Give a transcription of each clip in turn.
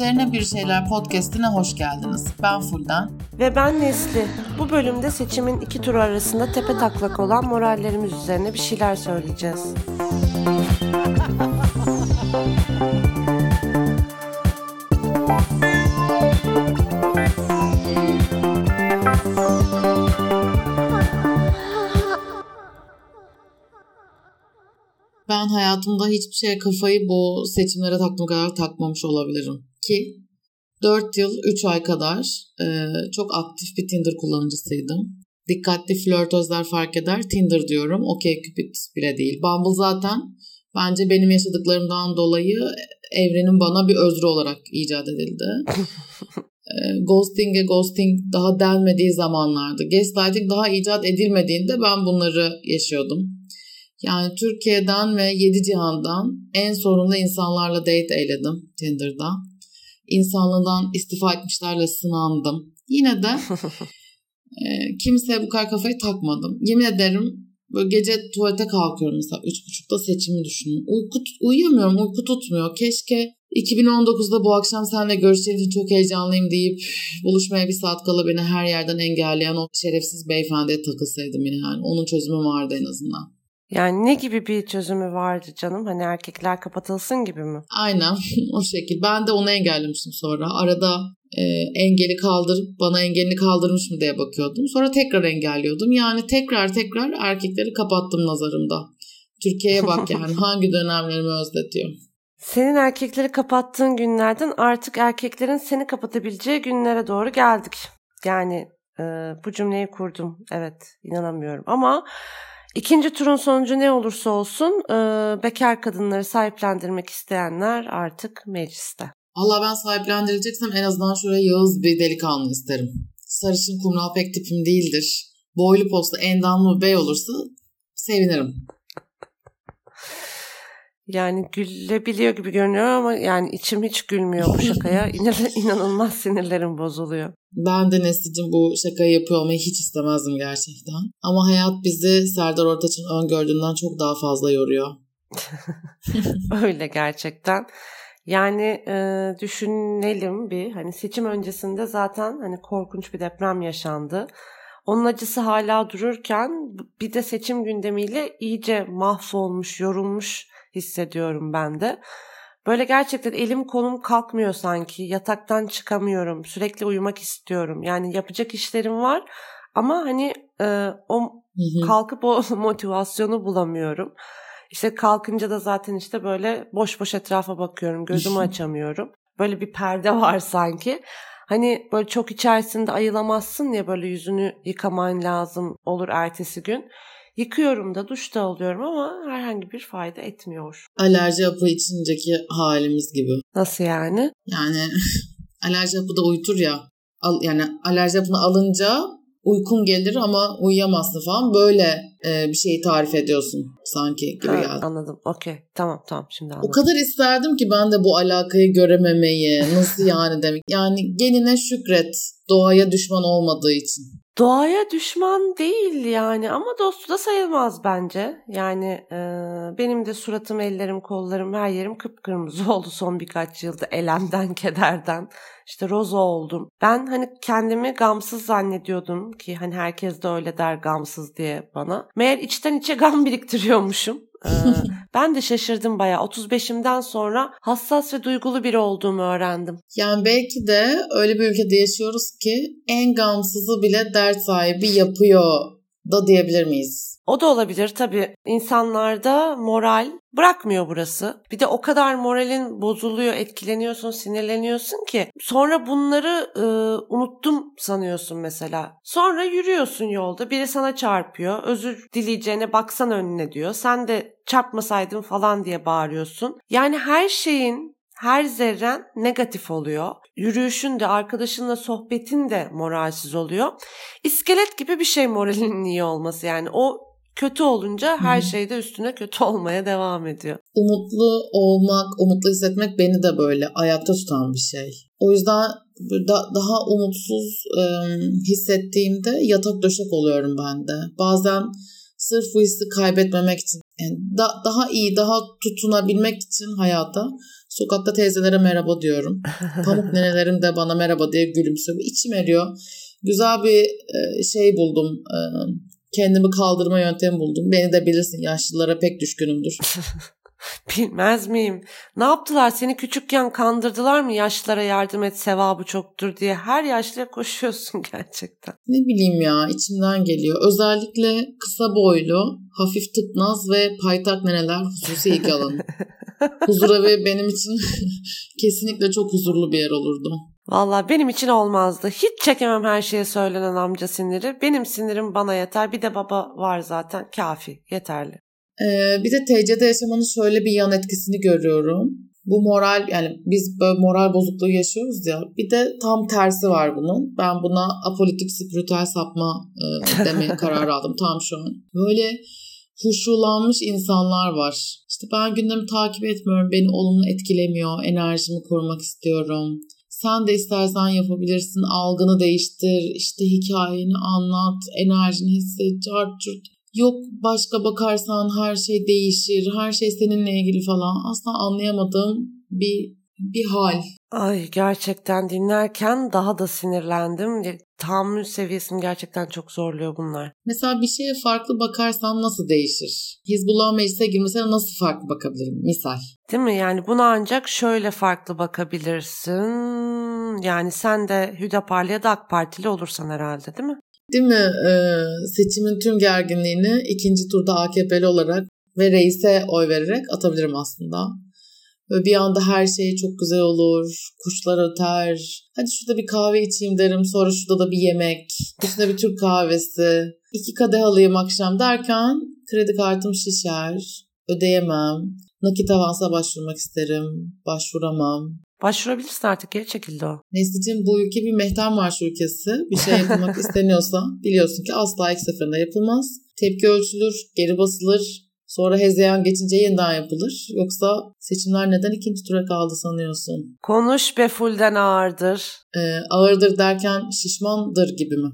Üzerine Bir Şeyler podcastine hoş geldiniz. Ben Fulden. Ve ben Nesli. Bu bölümde seçimin iki turu arasında tepe taklak olan morallerimiz üzerine bir şeyler söyleyeceğiz. Ben hayatımda hiçbir şeye kafayı bu seçimlere taktığım kadar takmamış olabilirim. Ki 4 yıl 3 ay kadar e, çok aktif bir Tinder kullanıcısıydım. Dikkatli flörtözler fark eder. Tinder diyorum. Okey Cupid bile değil. Bumble zaten bence benim yaşadıklarımdan dolayı evrenin bana bir özrü olarak icat edildi. e, ghosting'e ghosting daha denmediği zamanlarda, gaslighting daha icat edilmediğinde ben bunları yaşıyordum. Yani Türkiye'den ve yedi cihandan en sorunlu insanlarla date eyledim Tinder'da. İnsanlığından istifa etmişlerle sınandım. Yine de e, kimseye bu kadar kafayı takmadım. Yemin ederim böyle gece tuvalete kalkıyorum mesela üç buçukta seçimi düşünün. Uyku, uyuyamıyorum, uyku tutmuyor. Keşke 2019'da bu akşam seninle görüşeceğim için çok heyecanlıyım deyip buluşmaya bir saat kala beni her yerden engelleyen o şerefsiz beyefendiye takılsaydım yine yani. Onun çözümü vardı en azından. Yani ne gibi bir çözümü vardı canım? Hani erkekler kapatılsın gibi mi? Aynen o şekil. Ben de onu engellemiştim sonra. Arada e, engeli kaldırıp bana engelini kaldırmış mı diye bakıyordum. Sonra tekrar engelliyordum. Yani tekrar tekrar erkekleri kapattım nazarımda. Türkiye'ye bak yani hangi dönemlerimi özletiyor. Senin erkekleri kapattığın günlerden artık erkeklerin seni kapatabileceği günlere doğru geldik. Yani e, bu cümleyi kurdum. Evet inanamıyorum ama İkinci turun sonucu ne olursa olsun e, bekar kadınları sahiplendirmek isteyenler artık mecliste. Allah ben sahiplendireceksem en azından şöyle yağız bir delikanlı isterim. Sarışın kumral pek tipim değildir. Boylu postlu endamlı bey olursa sevinirim. Yani gülebiliyor gibi görünüyor ama yani içim hiç gülmüyor bu şakaya. İnanılmaz sinirlerim bozuluyor. Ben de Nesli'cim bu şakayı yapıyor olmayı hiç istemezdim gerçekten. Ama hayat bizi Serdar Ortaç'ın öngördüğünden çok daha fazla yoruyor. Öyle gerçekten. Yani e, düşünelim bir hani seçim öncesinde zaten hani korkunç bir deprem yaşandı. Onun acısı hala dururken bir de seçim gündemiyle iyice mahvolmuş, yorulmuş hissediyorum ben de. Böyle gerçekten elim kolum kalkmıyor sanki. Yataktan çıkamıyorum. Sürekli uyumak istiyorum. Yani yapacak işlerim var ama hani e, o kalkıp o motivasyonu bulamıyorum. İşte kalkınca da zaten işte böyle boş boş etrafa bakıyorum. Gözümü açamıyorum. Böyle bir perde var sanki. Hani böyle çok içerisinde ayılamazsın ya böyle yüzünü yıkaman lazım olur ertesi gün. Yıkıyorum da duş da alıyorum ama herhangi bir fayda etmiyor. Alerji hapı içindeki halimiz gibi. Nasıl yani? Yani alerji hapı da uyutur ya. Al, yani alerji hapını alınca uykun gelir ama uyuyamazsın falan. Böyle e, bir şeyi tarif ediyorsun sanki gibi ha, geldi. Anladım. Okey. Tamam tamam şimdi anladım. O kadar isterdim ki ben de bu alakayı görememeyi. Nasıl yani demek. Yani geline şükret doğaya düşman olmadığı için. Doğaya düşman değil yani ama dostu da sayılmaz bence. Yani e, benim de suratım, ellerim, kollarım, her yerim kıpkırmızı oldu son birkaç yılda elemden, kederden. İşte roza oldum. Ben hani kendimi gamsız zannediyordum ki hani herkes de öyle der gamsız diye bana. Meğer içten içe gam biriktiriyormuşum. Ben de şaşırdım bayağı. 35'imden sonra hassas ve duygulu biri olduğumu öğrendim. Yani belki de öyle bir ülkede yaşıyoruz ki en gamsızı bile dert sahibi yapıyor da diyebilir miyiz? O da olabilir tabii. İnsanlarda moral bırakmıyor burası. Bir de o kadar moralin bozuluyor, etkileniyorsun, sinirleniyorsun ki sonra bunları e, unuttum sanıyorsun mesela. Sonra yürüyorsun yolda, biri sana çarpıyor, özür dileyeceğine baksan önüne diyor. Sen de çarpmasaydın falan diye bağırıyorsun. Yani her şeyin her zerren negatif oluyor. Yürüyüşün de arkadaşınla sohbetin de moralsiz oluyor. İskelet gibi bir şey moralinin iyi olması yani o kötü olunca her şeyde üstüne kötü olmaya devam ediyor. Umutlu olmak, umutlu hissetmek beni de böyle ayakta tutan bir şey. O yüzden da, daha umutsuz e, hissettiğimde yatak döşek oluyorum ben de. Bazen Sırf bu hissi kaybetmemek için. Yani da, daha iyi, daha tutunabilmek için hayata sokakta teyzelere merhaba diyorum. Pamuk nenelerim de bana merhaba diye gülümsüyor. İçim eriyor. Güzel bir e, şey buldum. E, kendimi kaldırma yöntemi buldum. Beni de bilirsin yaşlılara pek düşkünümdür. Bilmez miyim? Ne yaptılar? Seni küçükken kandırdılar mı? Yaşlılara yardım et sevabı çoktur diye. Her yaşlıya koşuyorsun gerçekten. Ne bileyim ya içimden geliyor. Özellikle kısa boylu, hafif tıknaz ve paytak neneler hususi ilgi alanı. Huzura ve benim için kesinlikle çok huzurlu bir yer olurdu. Valla benim için olmazdı. Hiç çekemem her şeye söylenen amca siniri. Benim sinirim bana yeter. Bir de baba var zaten. Kafi, yeterli. Ee, bir de TC'de yaşamanın şöyle bir yan etkisini görüyorum. Bu moral yani biz böyle moral bozukluğu yaşıyoruz ya. Bir de tam tersi var bunun. Ben buna apolitik spiritüel sapma e, demeye karar aldım tam şu an. Böyle huşulanmış insanlar var. İşte ben gündemi takip etmiyorum. Beni olumlu etkilemiyor. Enerjimi korumak istiyorum. Sen de istersen yapabilirsin. Algını değiştir. işte hikayeni anlat. Enerjini hisset. Cart curt yok başka bakarsan her şey değişir, her şey seninle ilgili falan asla anlayamadığım bir bir hal. Ay gerçekten dinlerken daha da sinirlendim. Tahammül seviyesini gerçekten çok zorluyor bunlar. Mesela bir şeye farklı bakarsan nasıl değişir? Hizbullah meclise girmesine nasıl farklı bakabilirim? Misal. Değil mi? Yani buna ancak şöyle farklı bakabilirsin. Yani sen de Hüdaparlı ya da AK Partili olursan herhalde değil mi? Değil mi? Ee, seçimin tüm gerginliğini ikinci turda AKP'li olarak ve reise oy vererek atabilirim aslında. Ve bir anda her şey çok güzel olur. Kuşlar öter. Hadi şurada bir kahve içeyim derim. Sonra şurada da bir yemek. Üstüne bir Türk kahvesi. İki kadeh alayım akşam derken kredi kartım şişer. Ödeyemem. Nakit avansa başvurmak isterim. Başvuramam. Başvurabilirsin artık geri çekildi o. Nesli'cim bu ülke bir mehter marş ülkesi. Bir şey yapılmak isteniyorsa biliyorsun ki asla ilk seferinde yapılmaz. Tepki ölçülür, geri basılır, sonra hezeyan geçince yeniden yapılır. Yoksa seçimler neden ikinci tura kaldı sanıyorsun? Konuş be fullden ağırdır. Ee, ağırdır derken şişmandır gibi mi?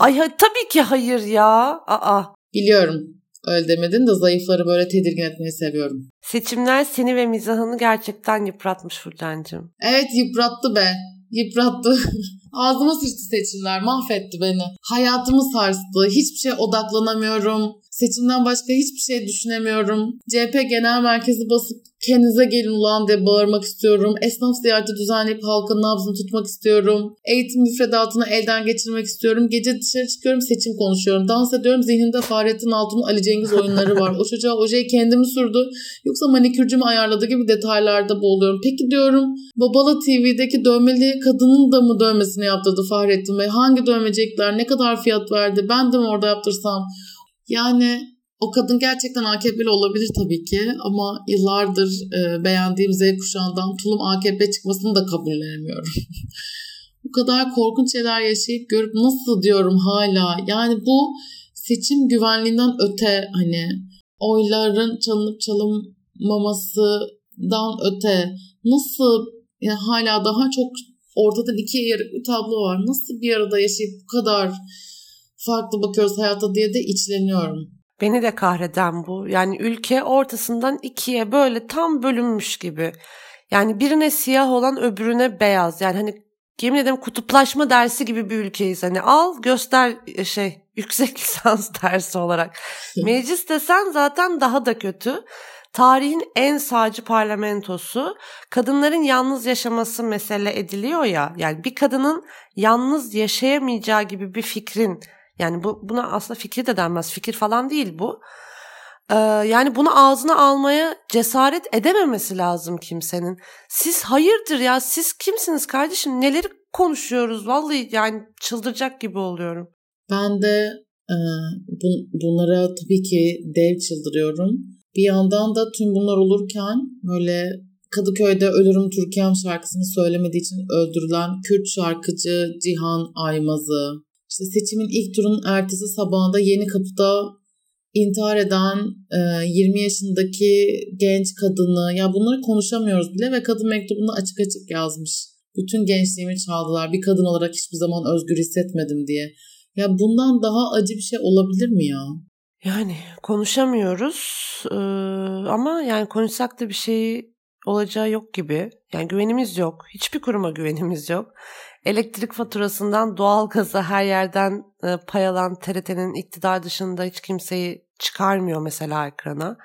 Ay tabii ki hayır ya. Aa. Biliyorum. Öyle demedin de zayıfları böyle tedirgin etmeyi seviyorum. Seçimler seni ve mizahını gerçekten yıpratmış Fulden'cim. Evet yıprattı be. Yıprattı. Ağzıma sıçtı seçimler. Mahvetti beni. Hayatımı sarstı. Hiçbir şeye odaklanamıyorum. Seçimden başka hiçbir şey düşünemiyorum. CHP genel merkezi basıp kendinize gelin ulan diye bağırmak istiyorum. Esnaf ziyareti düzenleyip halkın nabzını tutmak istiyorum. Eğitim müfredatını elden geçirmek istiyorum. Gece dışarı çıkıyorum seçim konuşuyorum. Dans ediyorum zihnimde Fahrettin Altun'un Ali Cengiz oyunları var. O çocuğa ojeyi kendimi sürdü. Yoksa manikürcü mü ayarladı gibi detaylarda boğuluyorum. Peki diyorum Babala TV'deki dövmeli kadının da mı dövmesini yaptırdı Fahrettin Bey? Hangi dövmecekler? Ne kadar fiyat verdi? Ben de mi orada yaptırsam? Yani o kadın gerçekten AKP'li olabilir tabii ki ama yıllardır e, beğendiğim Z kuşağından tulum AKP çıkmasını da kabullenemiyorum. bu kadar korkunç şeyler yaşayıp görüp nasıl diyorum hala yani bu seçim güvenliğinden öte hani oyların çalınıp çalınmamasından öte nasıl yani hala daha çok ortadan ikiye yarık bir tablo var. Nasıl bir arada yaşayıp bu kadar farklı bakıyoruz hayata diye de içleniyorum. Beni de kahreden bu. Yani ülke ortasından ikiye böyle tam bölünmüş gibi. Yani birine siyah olan öbürüne beyaz. Yani hani yemin ederim kutuplaşma dersi gibi bir ülkeyiz. Hani al göster e, şey yüksek lisans dersi olarak. Meclis desen zaten daha da kötü. Tarihin en sağcı parlamentosu kadınların yalnız yaşaması mesele ediliyor ya. Yani bir kadının yalnız yaşayamayacağı gibi bir fikrin yani bu buna aslında fikir de denmez. Fikir falan değil bu. Ee, yani bunu ağzına almaya cesaret edememesi lazım kimsenin. Siz hayırdır ya siz kimsiniz kardeşim neleri konuşuyoruz vallahi yani çıldıracak gibi oluyorum. Ben de e, bun, bunlara tabii ki dev çıldırıyorum. Bir yandan da tüm bunlar olurken böyle Kadıköy'de Ölürüm Türkiye'm şarkısını söylemediği için öldürülen Kürt şarkıcı Cihan Aymaz'ı, işte seçimin ilk turun ertesi sabahında Yeni Kapı'da intihar eden e, 20 yaşındaki genç kadını ya bunları konuşamıyoruz bile ve kadın mektubunu açık açık yazmış. Bütün gençliğimi çaldılar. Bir kadın olarak hiçbir zaman özgür hissetmedim diye. Ya bundan daha acı bir şey olabilir mi ya? Yani konuşamıyoruz ee, ama yani konuşsak da bir şey olacağı yok gibi. Yani güvenimiz yok. Hiçbir kuruma güvenimiz yok. Elektrik faturasından doğalgaza her yerden e, pay alan TRT'nin iktidar dışında hiç kimseyi çıkarmıyor mesela ekrana.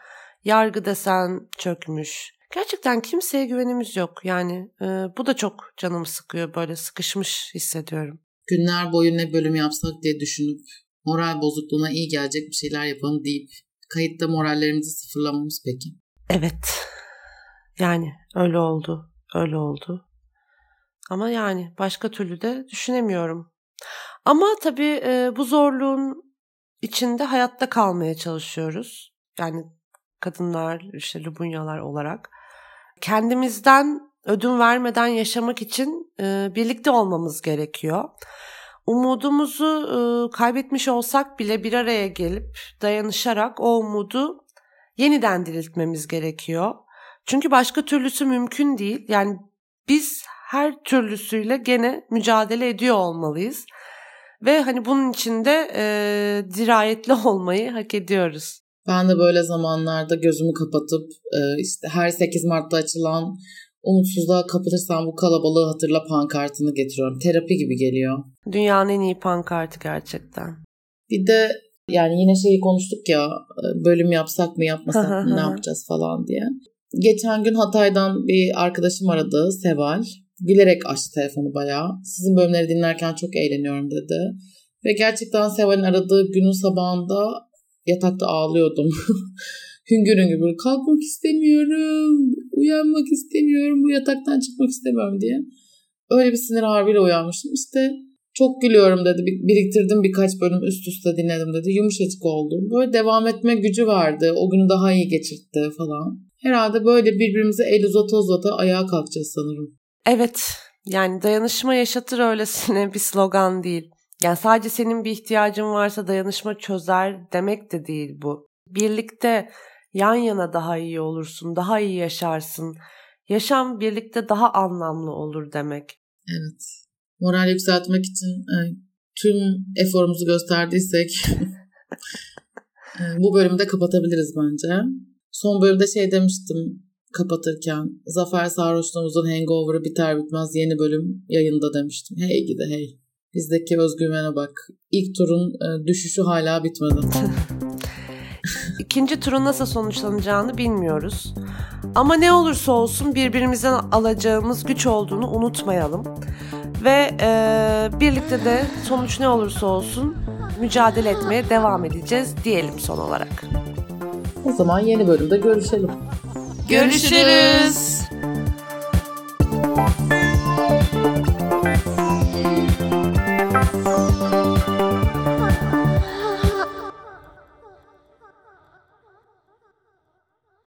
Yargı desen çökmüş. Gerçekten kimseye güvenimiz yok. Yani e, bu da çok canımı sıkıyor. Böyle sıkışmış hissediyorum. Günler boyu ne bölüm yapsak diye düşünüp moral bozukluğuna iyi gelecek bir şeyler yapalım deyip kayıtta morallerimizi sıfırlamamız peki? Evet. Yani öyle oldu. Öyle oldu. Ama yani başka türlü de düşünemiyorum. Ama tabii e, bu zorluğun içinde hayatta kalmaya çalışıyoruz. Yani kadınlar, işte Lubunyalar olarak. Kendimizden ödün vermeden yaşamak için e, birlikte olmamız gerekiyor. Umudumuzu e, kaybetmiş olsak bile bir araya gelip dayanışarak o umudu yeniden diriltmemiz gerekiyor. Çünkü başka türlüsü mümkün değil. Yani biz her türlüsüyle gene mücadele ediyor olmalıyız. Ve hani bunun için de e, dirayetli olmayı hak ediyoruz. Ben de böyle zamanlarda gözümü kapatıp e, işte her 8 Mart'ta açılan umutsuzluğa kapılırsan bu kalabalığı hatırla pankartını getiriyorum. Terapi gibi geliyor. Dünyanın en iyi pankartı gerçekten. Bir de yani yine şeyi konuştuk ya e, bölüm yapsak mı yapmasak mı ne yapacağız falan diye. Geçen gün Hatay'dan bir arkadaşım aradı Seval. Gülerek açtı telefonu bayağı. Sizin bölümleri dinlerken çok eğleniyorum dedi. Ve gerçekten Seval'in aradığı günün sabahında yatakta ağlıyordum. hüngür hüngür kalkmak istemiyorum, uyanmak istemiyorum, bu yataktan çıkmak istemiyorum diye. Öyle bir sinir harbiyle uyanmıştım. İşte çok gülüyorum dedi. Biriktirdim birkaç bölüm üst üste dinledim dedi. Yumuşacık oldum. Böyle devam etme gücü vardı. O günü daha iyi geçirtti falan. Herhalde böyle birbirimize el uzata uzata ayağa kalkacağız sanırım. Evet. Yani dayanışma yaşatır öylesine bir slogan değil. Yani sadece senin bir ihtiyacın varsa dayanışma çözer demek de değil bu. Birlikte yan yana daha iyi olursun, daha iyi yaşarsın. Yaşam birlikte daha anlamlı olur demek. Evet. Moral yükseltmek için e, tüm eforumuzu gösterdiysek e, bu bölümü de kapatabiliriz bence. Son bölümde şey demiştim kapatırken. Zafer Sarhoşluğumuzun hangover'ı biter bitmez yeni bölüm yayında demiştim. Hey gidi hey. Bizdeki özgüvene bak. İlk turun e, düşüşü hala bitmedi. İkinci turun nasıl sonuçlanacağını bilmiyoruz. Ama ne olursa olsun birbirimizden alacağımız güç olduğunu unutmayalım. Ve e, birlikte de sonuç ne olursa olsun mücadele etmeye devam edeceğiz diyelim son olarak. O zaman yeni bölümde görüşelim. Görüşürüz.